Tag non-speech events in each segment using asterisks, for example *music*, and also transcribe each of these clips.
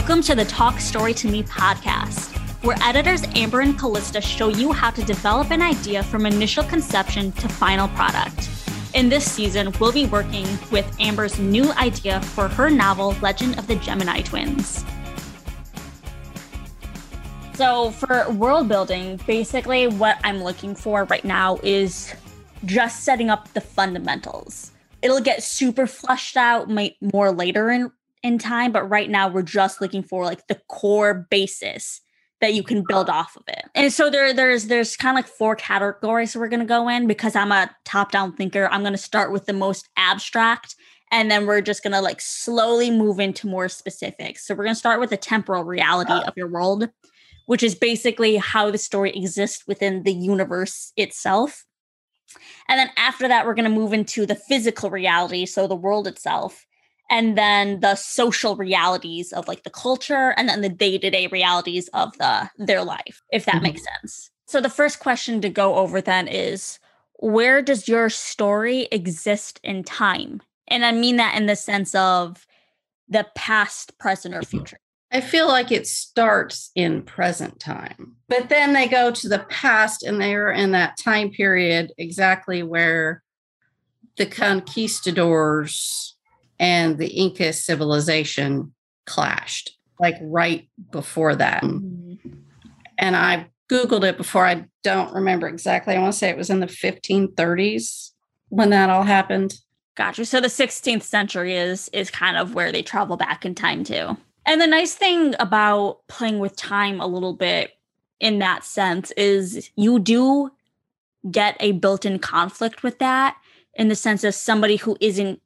Welcome to the Talk Story to Me podcast, where editors Amber and Kallista show you how to develop an idea from initial conception to final product. In this season, we'll be working with Amber's new idea for her novel, Legend of the Gemini Twins. So, for world building, basically what I'm looking for right now is just setting up the fundamentals. It'll get super flushed out more later in in time, but right now we're just looking for like the core basis that you can build off of it. And so there there's there's kind of like four categories we're going to go in because I'm a top-down thinker. I'm going to start with the most abstract and then we're just going to like slowly move into more specifics. So we're going to start with the temporal reality ah. of your world, which is basically how the story exists within the universe itself. And then after that we're going to move into the physical reality, so the world itself and then the social realities of like the culture and then the day-to-day realities of the their life if that mm-hmm. makes sense. So the first question to go over then is where does your story exist in time? And i mean that in the sense of the past present or future. I feel like it starts in present time, but then they go to the past and they're in that time period exactly where the conquistadors and the Inca civilization clashed, like right before that. Mm-hmm. And I Googled it before. I don't remember exactly. I want to say it was in the 1530s when that all happened. Gotcha. So the 16th century is is kind of where they travel back in time too. And the nice thing about playing with time a little bit in that sense is you do get a built-in conflict with that in the sense of somebody who isn't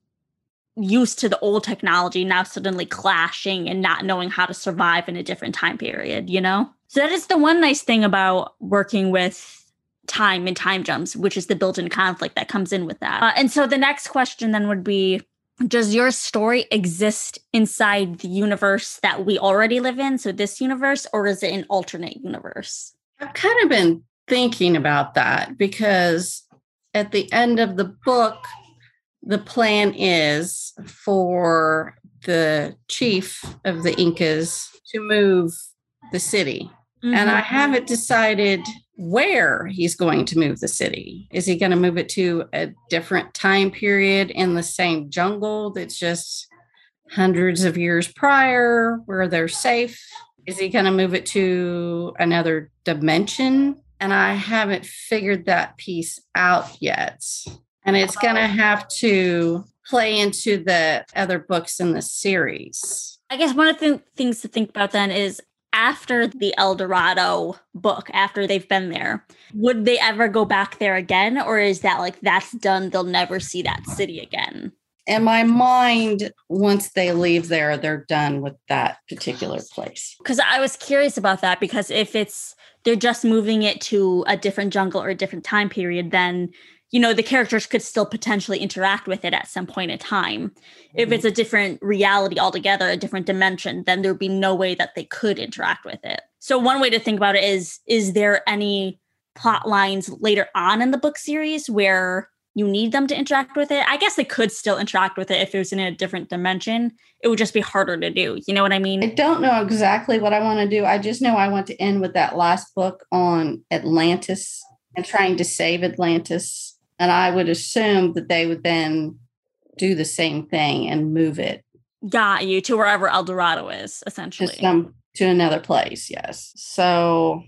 used to the old technology now suddenly clashing and not knowing how to survive in a different time period, you know? So that is the one nice thing about working with time and time jumps, which is the built-in conflict that comes in with that. Uh, and so the next question then would be does your story exist inside the universe that we already live in, so this universe, or is it an alternate universe? I've kind of been thinking about that because at the end of the book, the plan is for the chief of the Incas to move the city. Mm-hmm. And I mm-hmm. haven't decided where he's going to move the city. Is he going to move it to a different time period in the same jungle that's just hundreds of years prior where they're safe? Is he going to move it to another dimension? And I haven't figured that piece out yet and it's going to have to play into the other books in the series. I guess one of the things to think about then is after the El Dorado book, after they've been there, would they ever go back there again? Or is that like that's done? They'll never see that city again? In my mind, once they leave there, they're done with that particular place. Because I was curious about that because if it's they're just moving it to a different jungle or a different time period, then you know the characters could still potentially interact with it at some point in time. Mm-hmm. if it's a different reality altogether a different dimension then there'd be no way that they could interact with it. So one way to think about it is is there any plot lines later on in the book series where you need them to interact with it? I guess they could still interact with it if it was in a different dimension. It would just be harder to do. You know what i mean? I don't know exactly what i want to do. I just know i want to end with that last book on atlantis and trying to save atlantis and I would assume that they would then do the same thing and move it. Got you to wherever El Dorado is, essentially. To, some, to another place, yes. So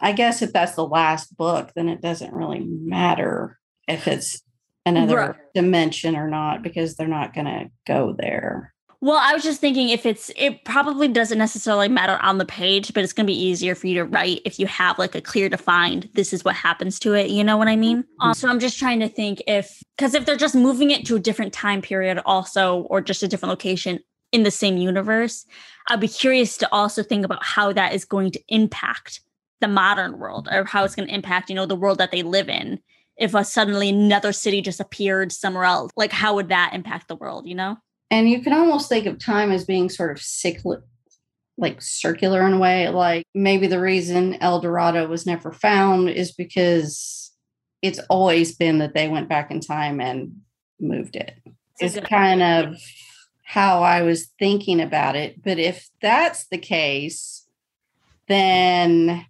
I guess if that's the last book, then it doesn't really matter if it's another right. dimension or not, because they're not going to go there. Well, I was just thinking if it's it probably doesn't necessarily matter on the page, but it's going to be easier for you to write if you have like a clear defined this is what happens to it, you know what I mean? Um, so I'm just trying to think if cuz if they're just moving it to a different time period also or just a different location in the same universe, I'd be curious to also think about how that is going to impact the modern world or how it's going to impact, you know, the world that they live in. If a suddenly another city just appeared somewhere else, like how would that impact the world, you know? And you can almost think of time as being sort of cyclic like circular in a way like maybe the reason el dorado was never found is because it's always been that they went back in time and moved it it's kind of how I was thinking about it. But if that's the case, then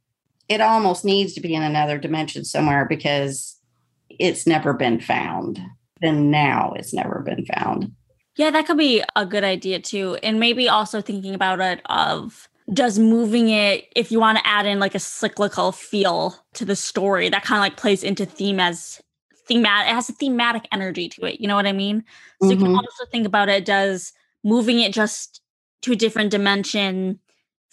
it almost needs to be in another dimension somewhere because it's never been found. Then now it's never been found. Yeah, that could be a good idea too. And maybe also thinking about it of does moving it if you want to add in like a cyclical feel to the story that kind of like plays into theme as thematic it has a thematic energy to it you know what i mean so mm-hmm. you can mm-hmm. also think about it does moving it just to a different dimension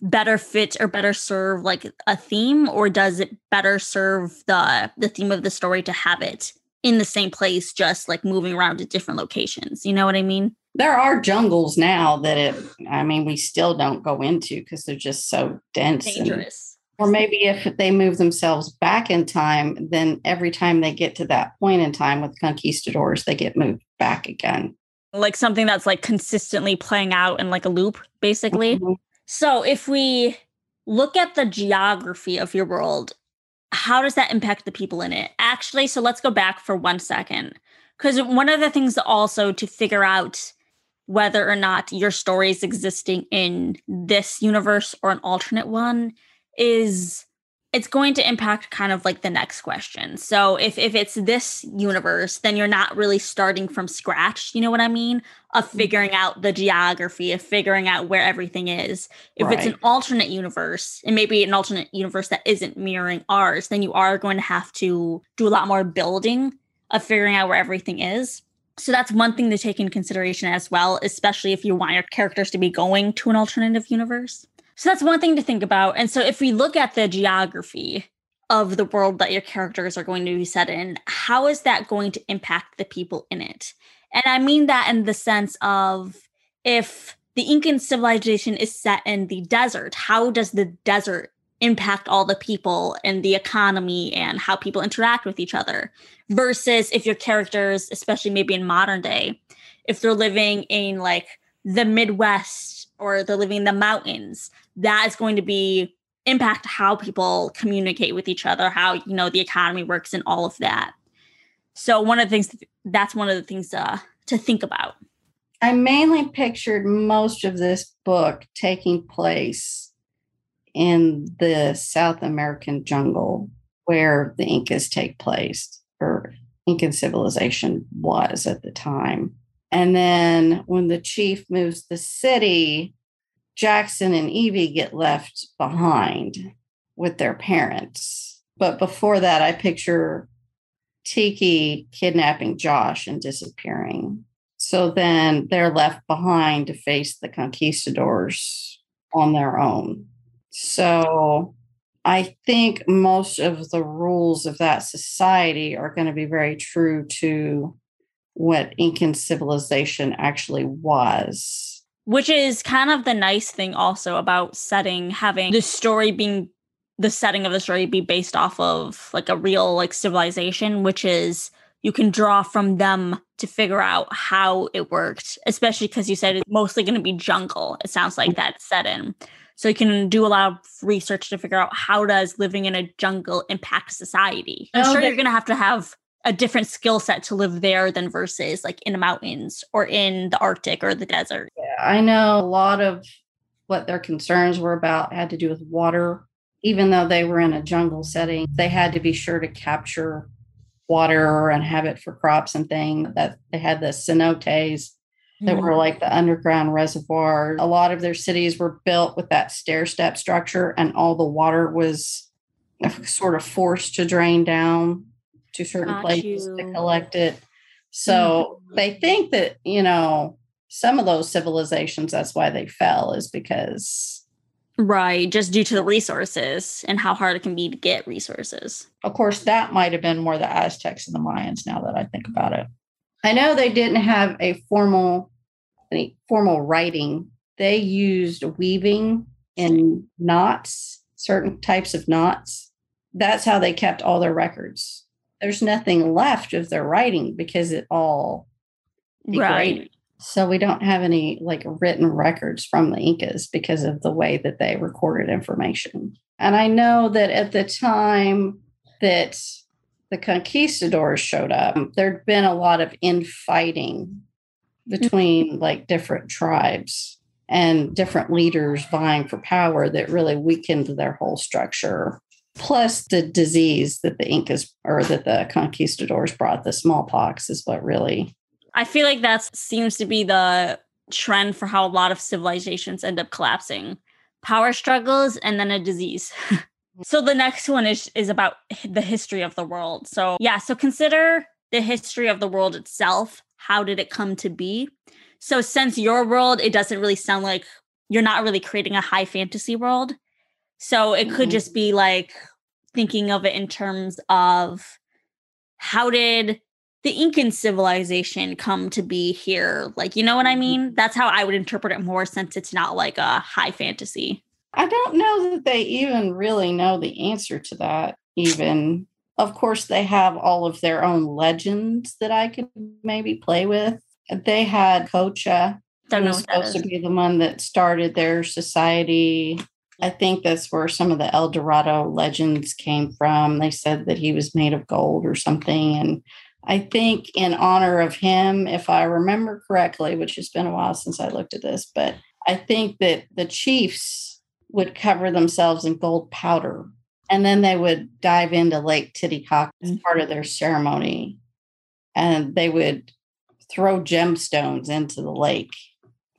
better fit or better serve like a theme or does it better serve the the theme of the story to have it in the same place just like moving around to different locations you know what i mean? There are jungles now that it i mean we still don't go into because they're just so dense dangerous. and, or maybe if they move themselves back in time then every time they get to that point in time with conquistadors they get moved back again. Like something that's like consistently playing out in like a loop basically? Mm-hmm. So, if we look at the geography of your world, how does that impact the people in it? Actually, so let's go back for one second. Because one of the things also to figure out whether or not your story is existing in this universe or an alternate one is it's going to impact kind of like the next question. So if if it's this universe, then you're not really starting from scratch, you know what I mean? Of mm-hmm. figuring out the geography, of figuring out where everything is. If right. it's an alternate universe, and maybe an alternate universe that isn't mirroring ours, then you are going to have to do a lot more building of figuring out where everything is. So that's one thing to take in consideration as well, especially if you want your characters to be going to an alternative universe. So that's one thing to think about. And so if we look at the geography of the world that your characters are going to be set in, how is that going to impact the people in it? And I mean that in the sense of if the Incan civilization is set in the desert, how does the desert impact all the people and the economy and how people interact with each other? Versus if your characters, especially maybe in modern day, if they're living in like the Midwest or they're living in the mountains, that is going to be impact how people communicate with each other, how you know the economy works, and all of that. So one of the things that's one of the things uh, to think about. I mainly pictured most of this book taking place in the South American jungle where the Incas take place, or Incan civilization was at the time. And then when the chief moves the city, Jackson and Evie get left behind with their parents. But before that, I picture Tiki kidnapping Josh and disappearing. So then they're left behind to face the conquistadors on their own. So I think most of the rules of that society are going to be very true to what Incan civilization actually was which is kind of the nice thing also about setting having the story being the setting of the story be based off of like a real like civilization which is you can draw from them to figure out how it worked especially because you said it's mostly going to be jungle it sounds like that set in so you can do a lot of research to figure out how does living in a jungle impact society i'm oh, sure you're going to have to have a different skill set to live there than versus like in the mountains or in the Arctic or the desert. I know a lot of what their concerns were about had to do with water. Even though they were in a jungle setting, they had to be sure to capture water and have it for crops and things. That they had the cenotes that were mm-hmm. like the underground reservoirs. A lot of their cities were built with that stair step structure, and all the water was sort of forced to drain down to certain Got places you. to collect it. So mm-hmm. they think that, you know, some of those civilizations, that's why they fell, is because. Right, just due to the resources and how hard it can be to get resources. Of course, that might have been more the Aztecs and the Mayans now that I think about it. I know they didn't have a formal any formal writing. They used weaving in knots, certain types of knots. That's how they kept all their records there's nothing left of their writing because it all degraded. Right. So we don't have any like written records from the Incas because of the way that they recorded information. And I know that at the time that the conquistadors showed up, there'd been a lot of infighting between mm-hmm. like different tribes and different leaders vying for power that really weakened their whole structure. Plus, the disease that the Incas or that the conquistadors brought, the smallpox, is what really. I feel like that seems to be the trend for how a lot of civilizations end up collapsing power struggles and then a disease. *laughs* so the next one is is about the history of the world. So yeah, so consider the history of the world itself. How did it come to be? So since your world, it doesn't really sound like you're not really creating a high fantasy world. So it could mm-hmm. just be like thinking of it in terms of how did the Incan civilization come to be here? Like, you know what I mm-hmm. mean? That's how I would interpret it more since it's not like a high fantasy. I don't know that they even really know the answer to that, even. Of course, they have all of their own legends that I could maybe play with. They had Cocha, who was supposed to be the one that started their society. I think that's where some of the El Dorado legends came from. They said that he was made of gold or something. And I think in honor of him, if I remember correctly, which has been a while since I looked at this, but I think that the chiefs would cover themselves in gold powder and then they would dive into Lake Titicaca as mm-hmm. part of their ceremony. And they would throw gemstones into the lake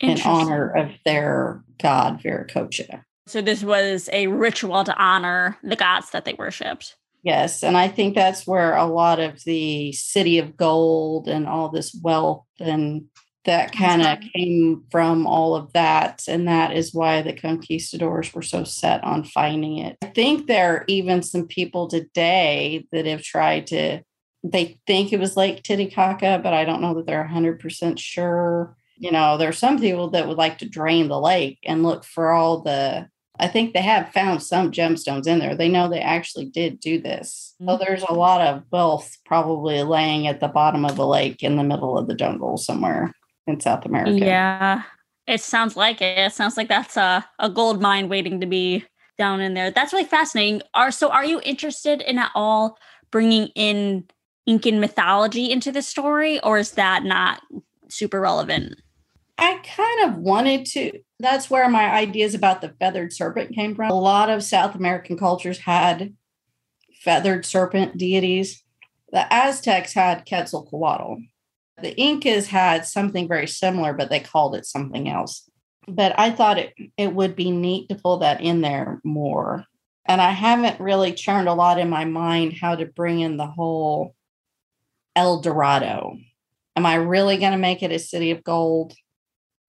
in honor of their god Viracocha. So this was a ritual to honor the gods that they worshipped. Yes, and I think that's where a lot of the city of gold and all this wealth and that kind of came from all of that. And that is why the conquistadors were so set on finding it. I think there are even some people today that have tried to, they think it was Lake Titicaca, but I don't know that they're 100% sure. You know, there are some people that would like to drain the lake and look for all the I think they have found some gemstones in there. They know they actually did do this. Mm-hmm. So there's a lot of wealth probably laying at the bottom of the lake in the middle of the jungle somewhere in South America. Yeah. It sounds like it. It sounds like that's a, a gold mine waiting to be down in there. That's really fascinating. Are so are you interested in at all bringing in Incan mythology into the story or is that not super relevant? I kind of wanted to. That's where my ideas about the feathered serpent came from. A lot of South American cultures had feathered serpent deities. The Aztecs had Quetzalcoatl. The Incas had something very similar, but they called it something else. But I thought it, it would be neat to pull that in there more. And I haven't really churned a lot in my mind how to bring in the whole El Dorado. Am I really going to make it a city of gold?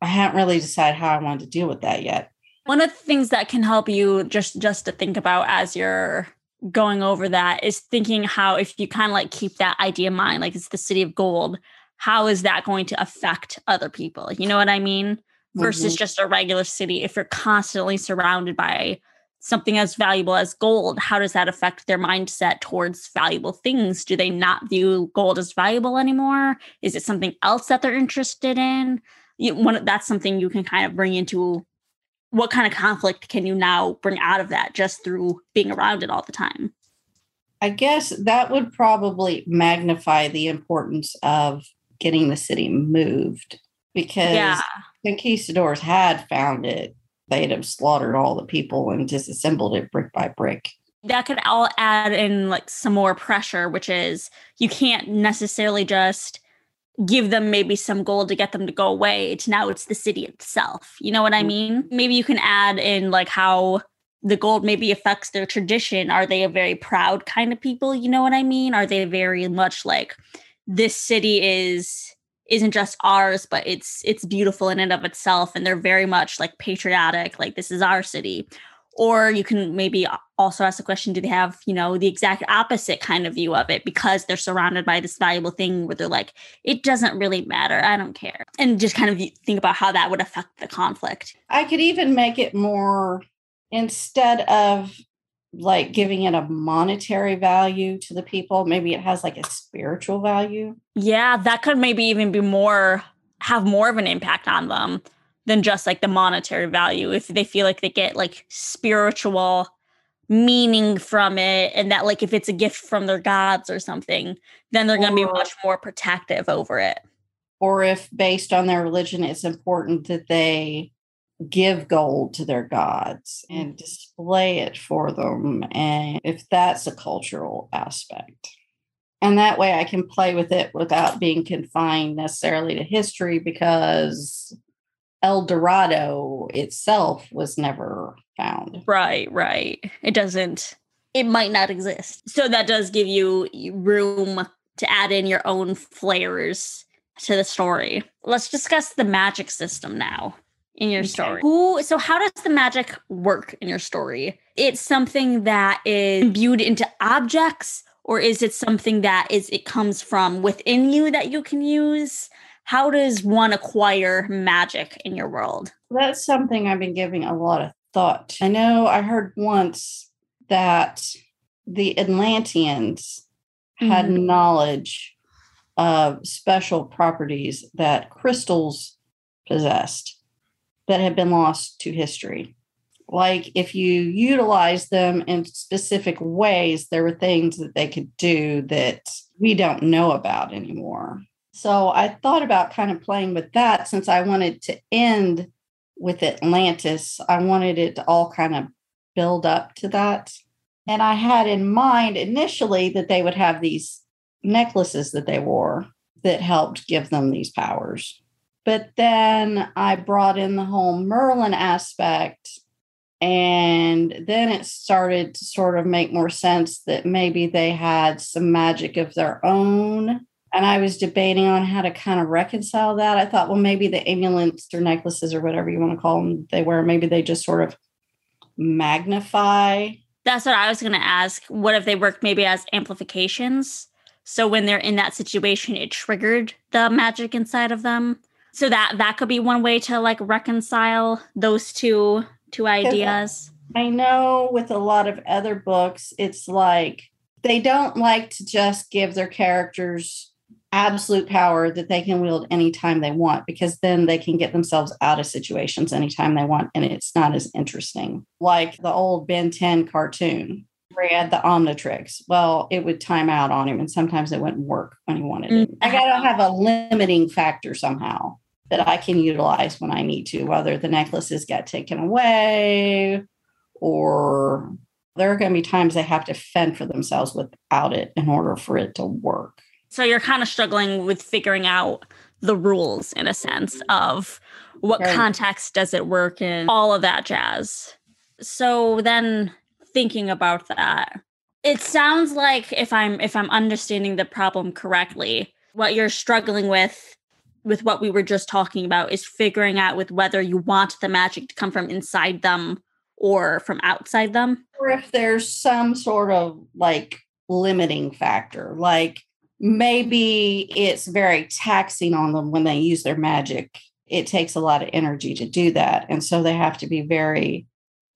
I haven't really decided how I want to deal with that yet. One of the things that can help you just just to think about as you're going over that is thinking how if you kind of like keep that idea in mind, like it's the city of gold, how is that going to affect other people? You know what I mean? Versus mm-hmm. just a regular city. If you're constantly surrounded by something as valuable as gold, how does that affect their mindset towards valuable things? Do they not view gold as valuable anymore? Is it something else that they're interested in? You, one, that's something you can kind of bring into what kind of conflict can you now bring out of that just through being around it all the time? I guess that would probably magnify the importance of getting the city moved because yeah. conquistadors had found it. They'd have slaughtered all the people and disassembled it brick by brick. That could all add in like some more pressure, which is you can't necessarily just give them maybe some gold to get them to go away. It's now it's the city itself. You know what I mm. mean? Maybe you can add in like how the gold maybe affects their tradition. Are they a very proud kind of people? You know what I mean? Are they very much like this city is isn't just ours but it's it's beautiful in and of itself and they're very much like patriotic like this is our city or you can maybe also ask the question do they have you know the exact opposite kind of view of it because they're surrounded by this valuable thing where they're like it doesn't really matter. I don't care. And just kind of think about how that would affect the conflict. I could even make it more instead of like giving it a monetary value to the people maybe it has like a spiritual value. Yeah that could maybe even be more have more of an impact on them than just like the monetary value if they feel like they get like spiritual meaning from it and that like if it's a gift from their gods or something then they're going to be much more protective over it or if based on their religion, it's important that they give gold to their gods mm. and display it for them. And if that's a cultural aspect. And that way I can play with it without being confined necessarily to history because El Dorado itself was never found. Right, right. It doesn't, it might not exist. So that does give you room to add in your own flares to the story. Let's discuss the magic system now in your okay. story. Who so how does the magic work in your story? It's something that is imbued into objects or is it something that is it comes from within you that you can use? How does one acquire magic in your world? That's something I've been giving a lot of thought. I know I heard once that the Atlanteans mm-hmm. had knowledge of special properties that crystals possessed that had been lost to history. Like if you utilize them in specific ways, there were things that they could do that we don't know about anymore. So I thought about kind of playing with that since I wanted to end with Atlantis. I wanted it to all kind of build up to that. And I had in mind initially that they would have these necklaces that they wore that helped give them these powers. But then I brought in the whole Merlin aspect. And then it started to sort of make more sense that maybe they had some magic of their own. And I was debating on how to kind of reconcile that. I thought, well, maybe the amulets or necklaces or whatever you want to call them, they wear, maybe they just sort of magnify. That's what I was going to ask. What if they work maybe as amplifications? So when they're in that situation, it triggered the magic inside of them. So that that could be one way to like reconcile those two two ideas. I know with a lot of other books, it's like they don't like to just give their characters absolute power that they can wield anytime they want because then they can get themselves out of situations anytime they want and it's not as interesting like the old ben 10 cartoon where he had the Omnitrix. Well, it would time out on him, and sometimes it wouldn't work when he wanted it. I got to mm-hmm. have a limiting factor somehow that I can utilize when I need to, whether the necklaces get taken away or there are going to be times they have to fend for themselves without it in order for it to work. So you're kind of struggling with figuring out the rules in a sense of what right. context does it work in, all of that jazz. So then thinking about that. It sounds like if I'm if I'm understanding the problem correctly, what you're struggling with with what we were just talking about is figuring out with whether you want the magic to come from inside them or from outside them. Or if there's some sort of like limiting factor, like maybe it's very taxing on them when they use their magic. It takes a lot of energy to do that. And so they have to be very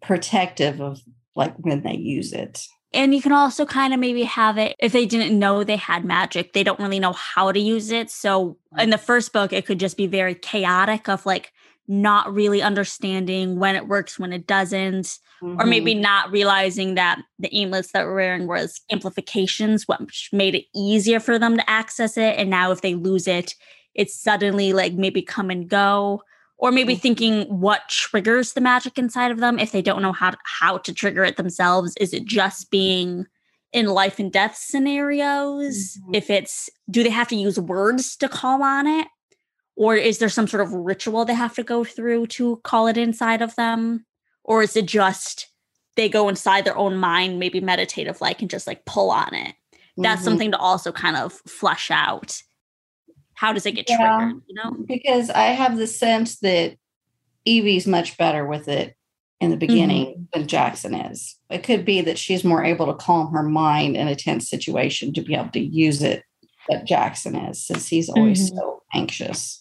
protective of like when they use it. And you can also kind of maybe have it if they didn't know they had magic, they don't really know how to use it. So in the first book, it could just be very chaotic of like not really understanding when it works, when it doesn't, mm-hmm. or maybe not realizing that the amulets that we're wearing was amplifications, which made it easier for them to access it. And now if they lose it, it's suddenly like maybe come and go or maybe mm-hmm. thinking what triggers the magic inside of them if they don't know how to, how to trigger it themselves is it just being in life and death scenarios mm-hmm. if it's do they have to use words to call on it or is there some sort of ritual they have to go through to call it inside of them or is it just they go inside their own mind maybe meditative like and just like pull on it that's mm-hmm. something to also kind of flesh out how does it get yeah, triggered you know because i have the sense that evie's much better with it in the beginning mm-hmm. than jackson is it could be that she's more able to calm her mind in a tense situation to be able to use it that jackson is since he's always mm-hmm. so anxious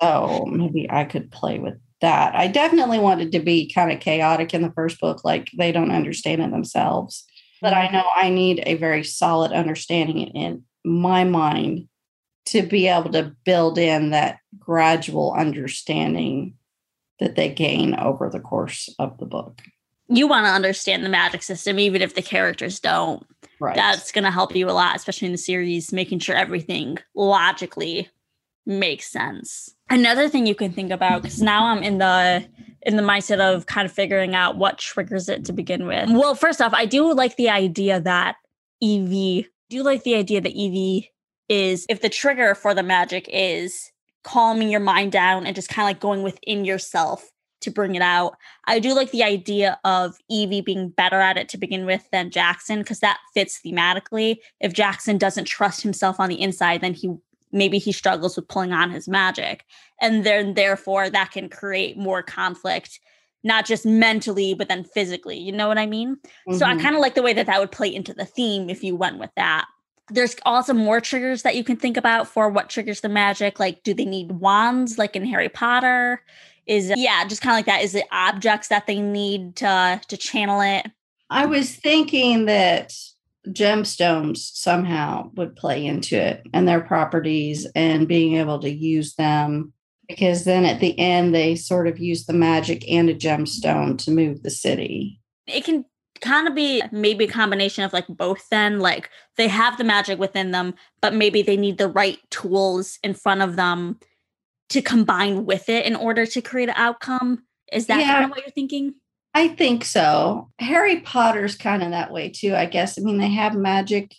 so maybe i could play with that i definitely wanted to be kind of chaotic in the first book like they don't understand it themselves but i mm-hmm. know i need a very solid understanding in my mind to be able to build in that gradual understanding that they gain over the course of the book. You want to understand the magic system, even if the characters don't. Right. That's going to help you a lot, especially in the series, making sure everything logically makes sense. Another thing you can think about because now I'm in the in the mindset of kind of figuring out what triggers it to begin with. Well, first off, I do like the idea that Evie do like the idea that Evie is if the trigger for the magic is calming your mind down and just kind of like going within yourself to bring it out. I do like the idea of Evie being better at it to begin with than Jackson because that fits thematically. If Jackson doesn't trust himself on the inside, then he maybe he struggles with pulling on his magic. And then therefore that can create more conflict not just mentally but then physically. You know what I mean? Mm-hmm. So I mm-hmm. kind of like the way that that would play into the theme if you went with that. There's also more triggers that you can think about for what triggers the magic. Like, do they need wands like in Harry Potter? is yeah just kind of like that is it objects that they need to to channel it i was thinking that gemstones somehow would play into it and their properties and being able to use them because then at the end they sort of use the magic and a gemstone to move the city it can kind of be maybe a combination of like both then like they have the magic within them but maybe they need the right tools in front of them to combine with it in order to create an outcome. Is that yeah, kind of what you're thinking? I think so. Harry Potter's kind of that way too, I guess. I mean, they have magic,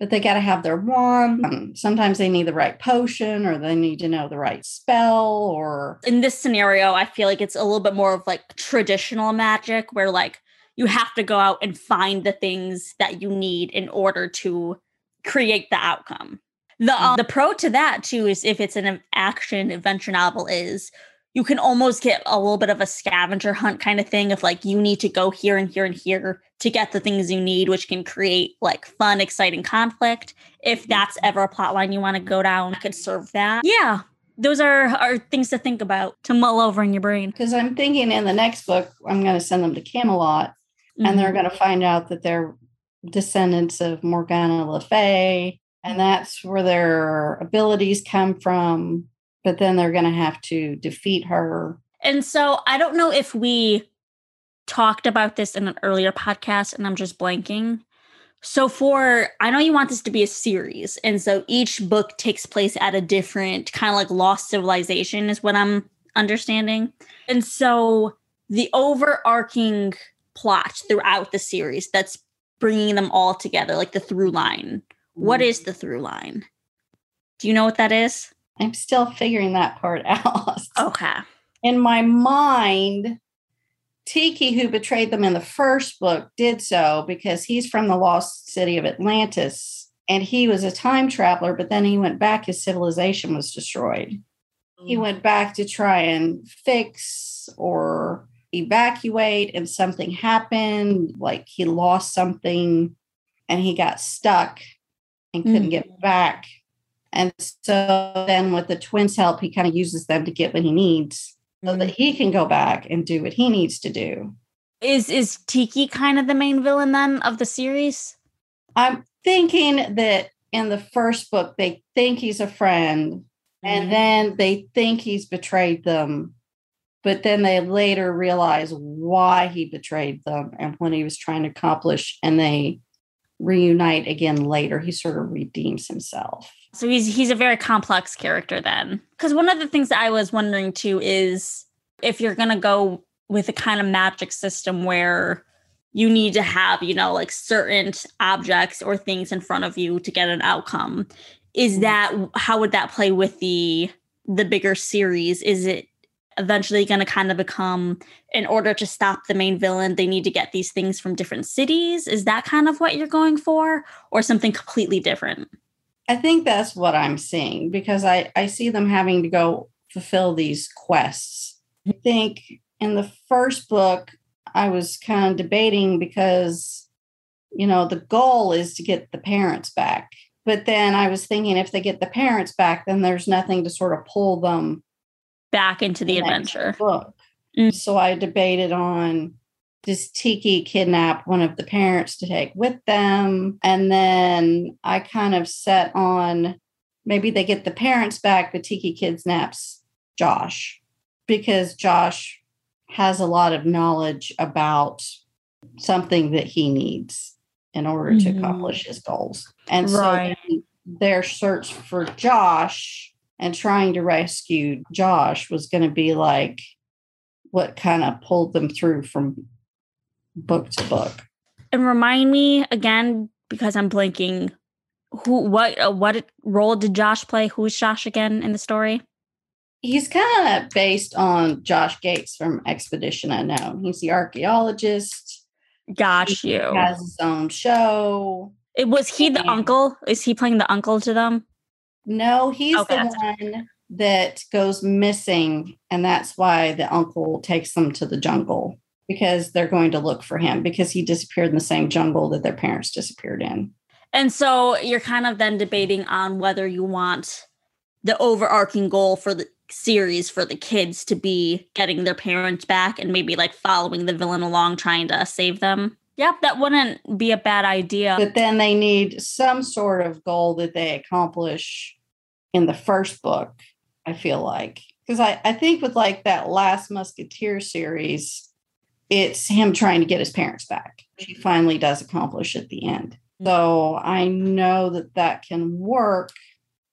but they got to have their wand. Um, sometimes they need the right potion or they need to know the right spell or in this scenario, I feel like it's a little bit more of like traditional magic where like you have to go out and find the things that you need in order to create the outcome. The um, mm. the pro to that too is if it's an action adventure novel is you can almost get a little bit of a scavenger hunt kind of thing of like you need to go here and here and here to get the things you need, which can create like fun, exciting conflict. If mm. that's ever a plot line you want to go down, I could serve that. Yeah. Those are, are things to think about, to mull over in your brain. Because I'm thinking in the next book, I'm going to send them to Camelot mm-hmm. and they're mm-hmm. going to find out that they're descendants of Morgana Le Fay and that's where their abilities come from but then they're going to have to defeat her. And so i don't know if we talked about this in an earlier podcast and i'm just blanking. So for i know you want this to be a series and so each book takes place at a different kind of like lost civilization is what i'm understanding. And so the overarching plot throughout the series that's bringing them all together like the through line. What mm. is the through line? Do you know what that is? I'm still figuring that part *laughs* out. Okay. In my mind, Tiki, who betrayed them in the first book, did so because he's from the lost city of Atlantis and he was a time traveler, but then he went back, his civilization was destroyed. Mm. He went back to try and fix or evacuate, and something happened, like he lost something and he got stuck and couldn't mm-hmm. get back. And so then with the twins' help, he kind of uses them to get what he needs so mm-hmm. that he can go back and do what he needs to do. Is is Tiki kind of the main villain then of the series? I'm thinking that in the first book they think he's a friend mm-hmm. and then they think he's betrayed them but then they later realize why he betrayed them and what he was trying to accomplish and they reunite again later. He sort of redeems himself. So he's he's a very complex character then. Because one of the things that I was wondering too is if you're gonna go with a kind of magic system where you need to have, you know, like certain objects or things in front of you to get an outcome. Is mm-hmm. that how would that play with the the bigger series? Is it eventually going to kind of become in order to stop the main villain they need to get these things from different cities? Is that kind of what you're going for or something completely different? I think that's what i'm seeing because i i see them having to go fulfill these quests. I think in the first book i was kind of debating because you know the goal is to get the parents back. But then i was thinking if they get the parents back then there's nothing to sort of pull them back into the, the adventure. Book. Mm. So I debated on does Tiki kidnap one of the parents to take with them? And then I kind of set on maybe they get the parents back, but Tiki kidnaps Josh because Josh has a lot of knowledge about something that he needs in order mm-hmm. to accomplish his goals. And right. so their search for Josh and trying to rescue Josh was going to be like what kind of pulled them through from book to book. And remind me again because I'm blinking. Who? What? Uh, what role did Josh play? Who's Josh again in the story? He's kind of based on Josh Gates from Expedition Unknown. He's the archaeologist. Got he you. has his own show. It was he the uncle? Is he playing the uncle to them? No, he's Okay, the one that goes missing, and that's why the uncle takes them to the jungle because they're going to look for him because he disappeared in the same jungle that their parents disappeared in. And so you're kind of then debating on whether you want the overarching goal for the series for the kids to be getting their parents back and maybe like following the villain along trying to save them. Yep, that wouldn't be a bad idea. But then they need some sort of goal that they accomplish in the first book, I feel like. Because I, I think with like that last Musketeer series, it's him trying to get his parents back. He mm-hmm. finally does accomplish at the end. Mm-hmm. So I know that that can work.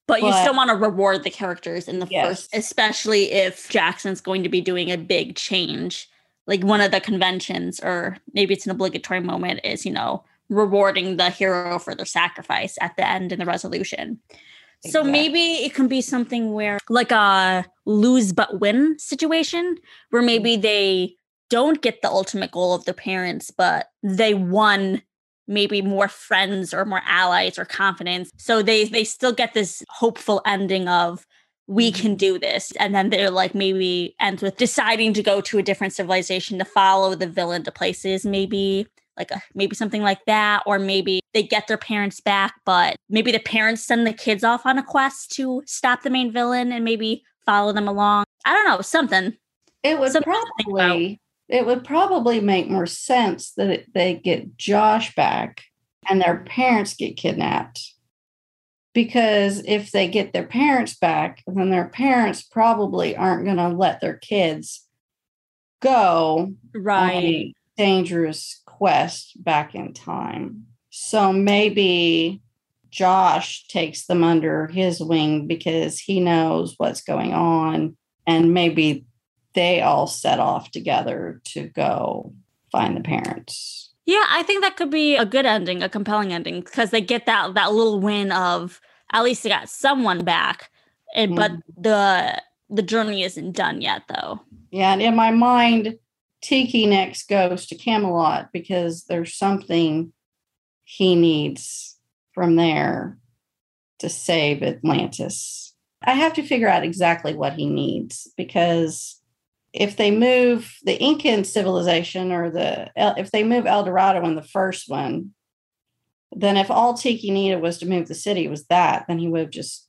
But you still want to reward the characters in the Yes. first, especially if Jackson's going to be doing a big change. Like one of the conventions, or maybe it's an obligatory moment, is, you know, rewarding the hero for their sacrifice at the end in the resolution. So Exactly. maybe it can be something where, like a lose but win situation, where maybe mm. they don't get the ultimate goal of their parents, but they won maybe more friends or more allies or confidence. So they they still get this hopeful ending of we can mm-hmm. do this. And then they're like maybe ends with deciding to go to a different civilization to follow the villain to places, maybe like a, maybe something like that or maybe they get their parents back but maybe the parents send the kids off on a quest to stop the main villain and maybe follow them along. I don't know something. It would Something probably it would probably make more sense that it, they get Josh back and their parents get kidnapped. Because if they get their parents back, then their parents probably aren't going to let their kids go a dangerous quest back in time. So maybe Josh takes them under his wing because he knows what's going on and maybe they all set off together to go find the parents. yeah i think that could be a good ending a compelling ending because they get that that little win of at least they got someone back and but mm-hmm. the the journey isn't done yet though Yeah, and in my mind, Tiki next goes to Camelot because there's something he needs from there to save Atlantis. I have to figure out exactly what he needs because if they move the Incan civilization or the if they move El Dorado in the first one, then if all Tiki needed was to move the city was that, then he would just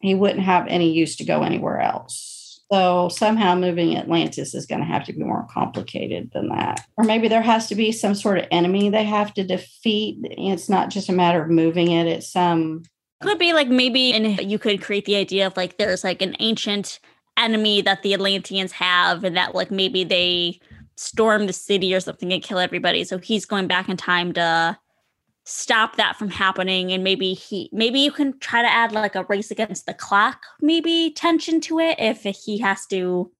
he wouldn't have any use to go anywhere else. So somehow moving Atlantis is going to have to be more complicated than that. Or maybe there has to be some sort of enemy they have to defeat. It's not just a matter of moving it, it's some Could be like maybe, and you could create the idea of like there's like an ancient enemy that the Atlanteans have, and that like maybe they storm the city or something and kill everybody. So he's going back in time to stop that from happening. And maybe he, maybe you can try to add like a race against the clock, maybe tension to it if he has to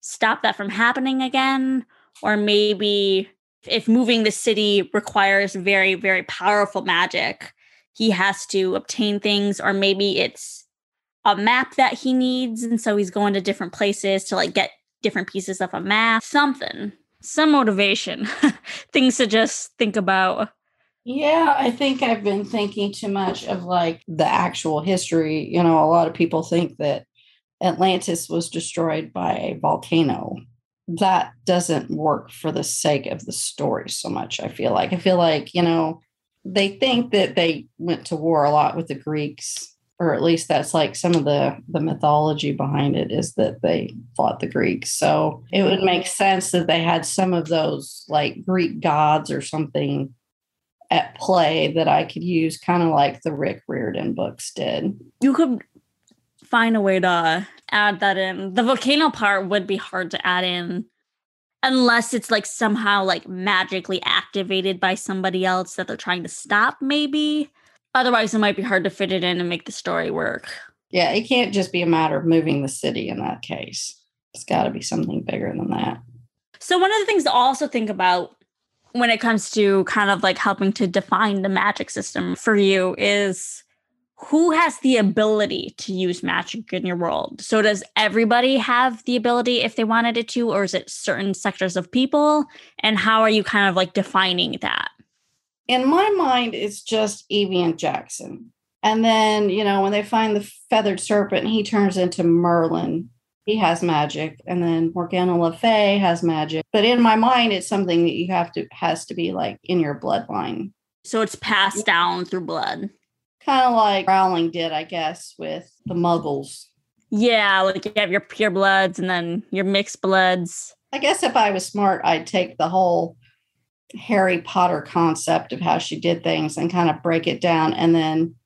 stop that from happening again. Or maybe if moving the city requires very, very powerful magic he has to obtain things or maybe it's a map that he needs and so he's going to different places to like get different pieces of a map something some motivation *laughs* things to just think about Yeah, I think I've been thinking too much of like the actual history. You know, a lot of people think that Atlantis was destroyed by a volcano. That doesn't work for the sake of the story so much. I feel like, I feel like, you know, they think that they went to war a lot with the Greeks, or at least that's like some of the the mythology behind it is that they fought the Greeks. So it would make sense that they had some of those like Greek gods or something at play that I could use, kind of like the Rick Riordan books did. you could find a way to add that in the volcano part would be hard to add in unless it's like somehow like magically activated by somebody else that they're trying to stop maybe otherwise it might be hard to fit it in and make the story work Yeah, it can't just be a matter of moving the city in that case. It's got to be something bigger than that. So, one of the things to also think about when it comes to kind of like helping to define the magic system for you is who has the ability to use magic in your world? So, does everybody have the ability if they wanted it to, or is it certain sectors of people? And how are you kind of like defining that? In my mind, it's just Evie and Jackson. And then, you know, when they find the feathered serpent, he turns into Merlin. He has magic. And then Morgana Le Fay has magic. But in my mind, it's something that you have to, has to be like in your bloodline. So it's passed down through blood. Kind of like Rowling did, I guess, with the muggles. Yeah, like you have your pure bloods and then your mixed bloods. I guess if I was smart, I'd take the whole Harry Potter concept of how she did things and kind of break it down and then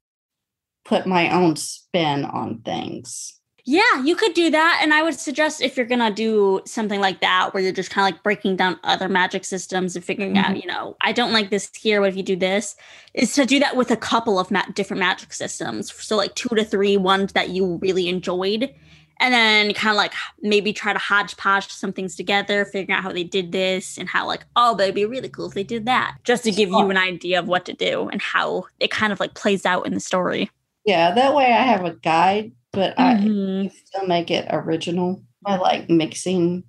put my own spin on things. Yeah, you could do that. And I would suggest if you're going to do something like that, where you're just kind of like breaking down other magic systems and figuring mm-hmm. out, you know, I don't like this here. What if you do this? Is to do that with a couple of ma- different magic systems. So, like two to three ones that you really enjoyed. And then kind of like maybe try to hodgepodge some things together, figuring out how they did this and how, like, oh, but it'd be really cool if they did that, just to give you an idea of what to do and how it kind of like plays out in the story. Yeah, that way I have a guide, but mm-hmm. I still make it original. I like mixing.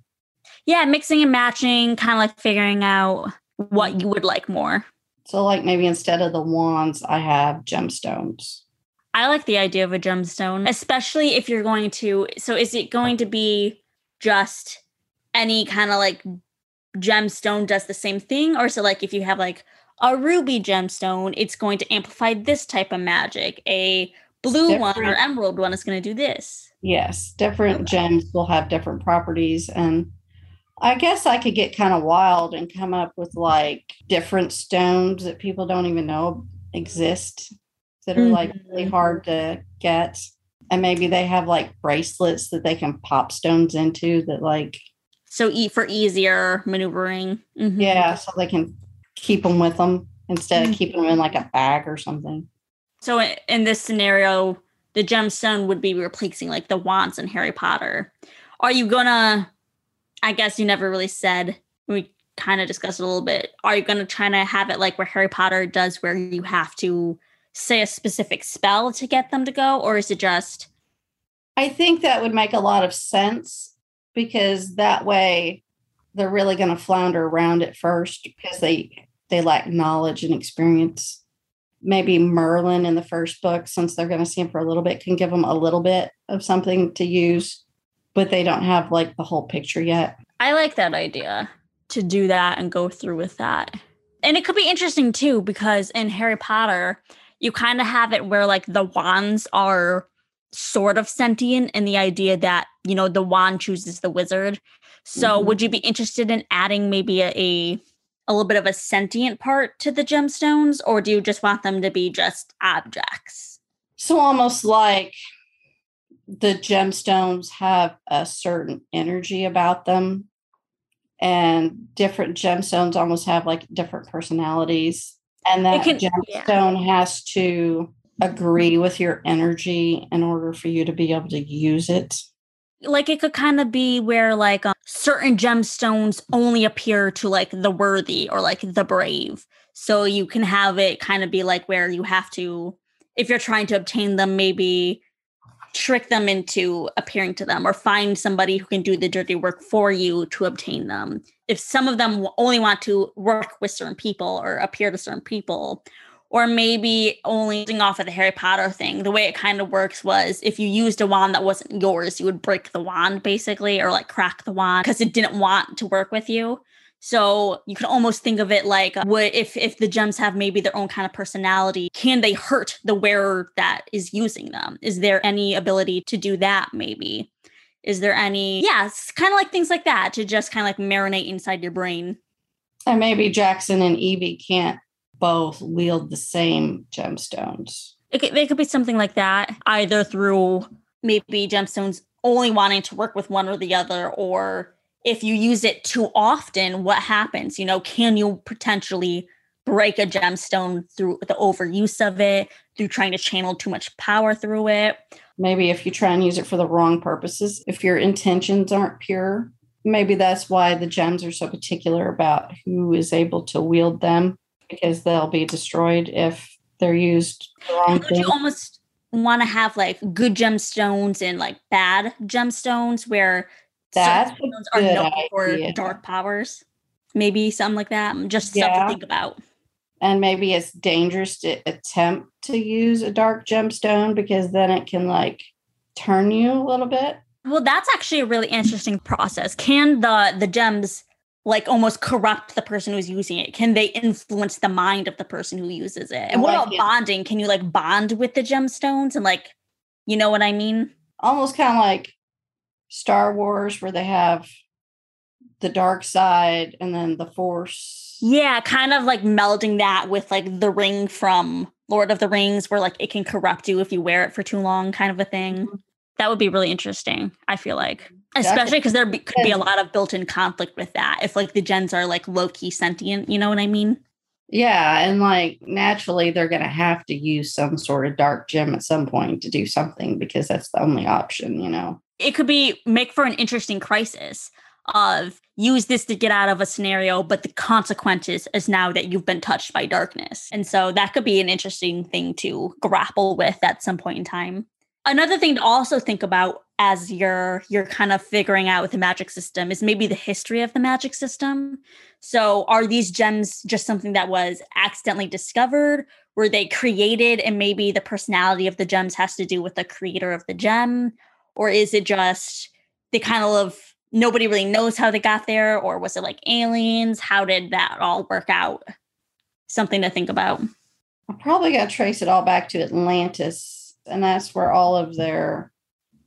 Yeah, mixing and matching, kind of like figuring out what you would like more. So, like maybe instead of the wands, I have gemstones. I like the idea of a gemstone, especially if you're going to. So, is it going to be just any kind of like gemstone does the same thing? Or so, like, if you have like a ruby gemstone, it's going to amplify this type of magic. A blue different. one or emerald one is going to do this. Yes, different okay. gems will have different properties. And I guess I could get kind of wild and come up with like different stones that people don't even know exist that are mm-hmm. like really mm-hmm. hard to get. And maybe they have like bracelets that they can pop stones into that like so eat for easier maneuvering. Mm-hmm. Yeah, so they can keep them with them instead of mm. keeping them in like a bag or something. So in this scenario, the gemstone would be replacing like the wands in Harry Potter. Are you gonna? I guess you never really said. We kind of discussed a little bit. Are you gonna try to have it like where Harry Potter does, where you have to say a specific spell to get them to go, or is it just? I think that would make a lot of sense because that way they're really going to flounder around at first because they they lack knowledge and experience. Maybe Merlin in the first book, since they're going to see him for a little bit, can give them a little bit of something to use, but they don't have like the whole picture yet. I like that idea to do that and go through with that. And it could be interesting too, because in Harry Potter, you kind of have it where like the wands are sort of sentient in the idea that, you know, the wand chooses the wizard. So mm-hmm. would you be interested in adding maybe a, a a little bit of a sentient part to the gemstones, or do you just want them to be just objects? So almost like the gemstones have a certain energy about them, and different gemstones almost have like different personalities. And that can, gemstone yeah. has to agree with your energy in order for you to be able to use it like it could kind of be where like um, certain gemstones only appear to like the worthy or like the brave. So you can have it kind of be like where you have to if you're trying to obtain them maybe trick them into appearing to them or find somebody who can do the dirty work for you to obtain them. If some of them only want to work with certain people or appear to certain people or maybe only off of the Harry Potter thing. The way it kind of works was if you used a wand that wasn't yours, you would break the wand basically, or like crack the wand because it didn't want to work with you. So you can almost think of it like uh, what if if the gems have maybe their own kind of personality, can they hurt the wearer that is using them? Is there any ability to do that maybe? Is there any yeah, it's kind of like things like that to just kind of like marinate inside your brain. And maybe Jackson and Evie can't both wield the same gemstones. It could, it could be something like that, either through maybe gemstones only wanting to work with one or the other, or if you use it too often, what happens? You know, can you potentially break a gemstone through the overuse of it, through trying to channel too much power through it? maybe if you try and use it for the wrong purposes, if your intentions aren't pure, maybe that's why the gems are so particular about who is able to wield them because they'll be destroyed if they're used the wrong Would you almost want to have like good gemstones and like bad gemstones where that's gemstones are known for dark powers? Maybe something like that. Just yeah. something to think about. And maybe it's dangerous to attempt to use a dark gemstone because then it can like turn you a little bit. Well, that's actually a really interesting process. Can the the gems like almost corrupt the person who's using it? Can they influence the mind of the person who uses it? And what about bonding? Can you like bond with the gemstones and like, you know what I mean? Almost kind of like Star Wars, where they have the dark side and then the force. Yeah, kind of like melding that with like the ring from Lord of the Rings, where like it can corrupt you if you wear it for too long, kind of a thing. Mm-hmm. That would be really interesting, I feel like especially because there be, could be a lot of built-in conflict with that if like the gens are like low-key sentient you know what i mean? Yeah and like naturally they're going to have to use some sort of dark gem at some point to do something because that's the only option you know? It could be make for an interesting crisis of use this to get out of a scenario but the consequences is now that you've been touched by darkness. And so that could be an interesting thing to grapple with at some point in time another thing to also think about as you're you're kind of figuring out with the magic system is maybe the history of the magic system. So are these gems just something that was accidentally discovered? Were they created and maybe the personality of the gems has to do with the creator of the gem? Or is it just they kind of nobody really knows how they got there? Or was it like aliens? How did that all work out? Something to think about. I'm probably got to trace it all back to atlantis and that's where all of their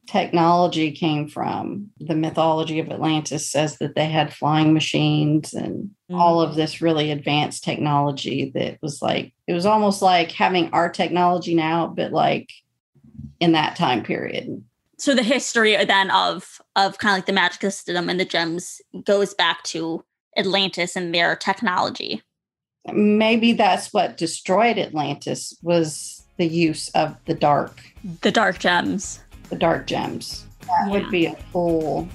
technology came from. The mythology of Atlantis says that they had flying machines and mm. all of this really advanced technology that was like, it was almost like having our technology now, but like in that time period. So the history then of of kind of like the magic system and the gems goes back to Atlantis and their technology. Maybe that's what destroyed Atlantis was the use of the dark. The dark gems. The dark gems. That yeah. would be a cool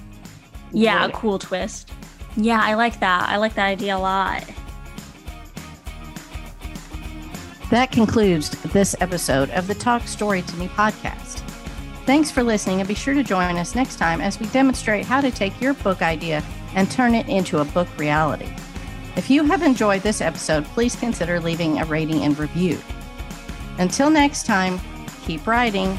yeah a cool twist. Yeah i like that. I like that idea a lot. That concludes this episode of the talk story to me podcast. Thanks for listening and be sure to join us next time as we demonstrate how to take your book idea and turn it into a book reality. If you have enjoyed this episode please consider leaving a rating and review until next time, keep writing.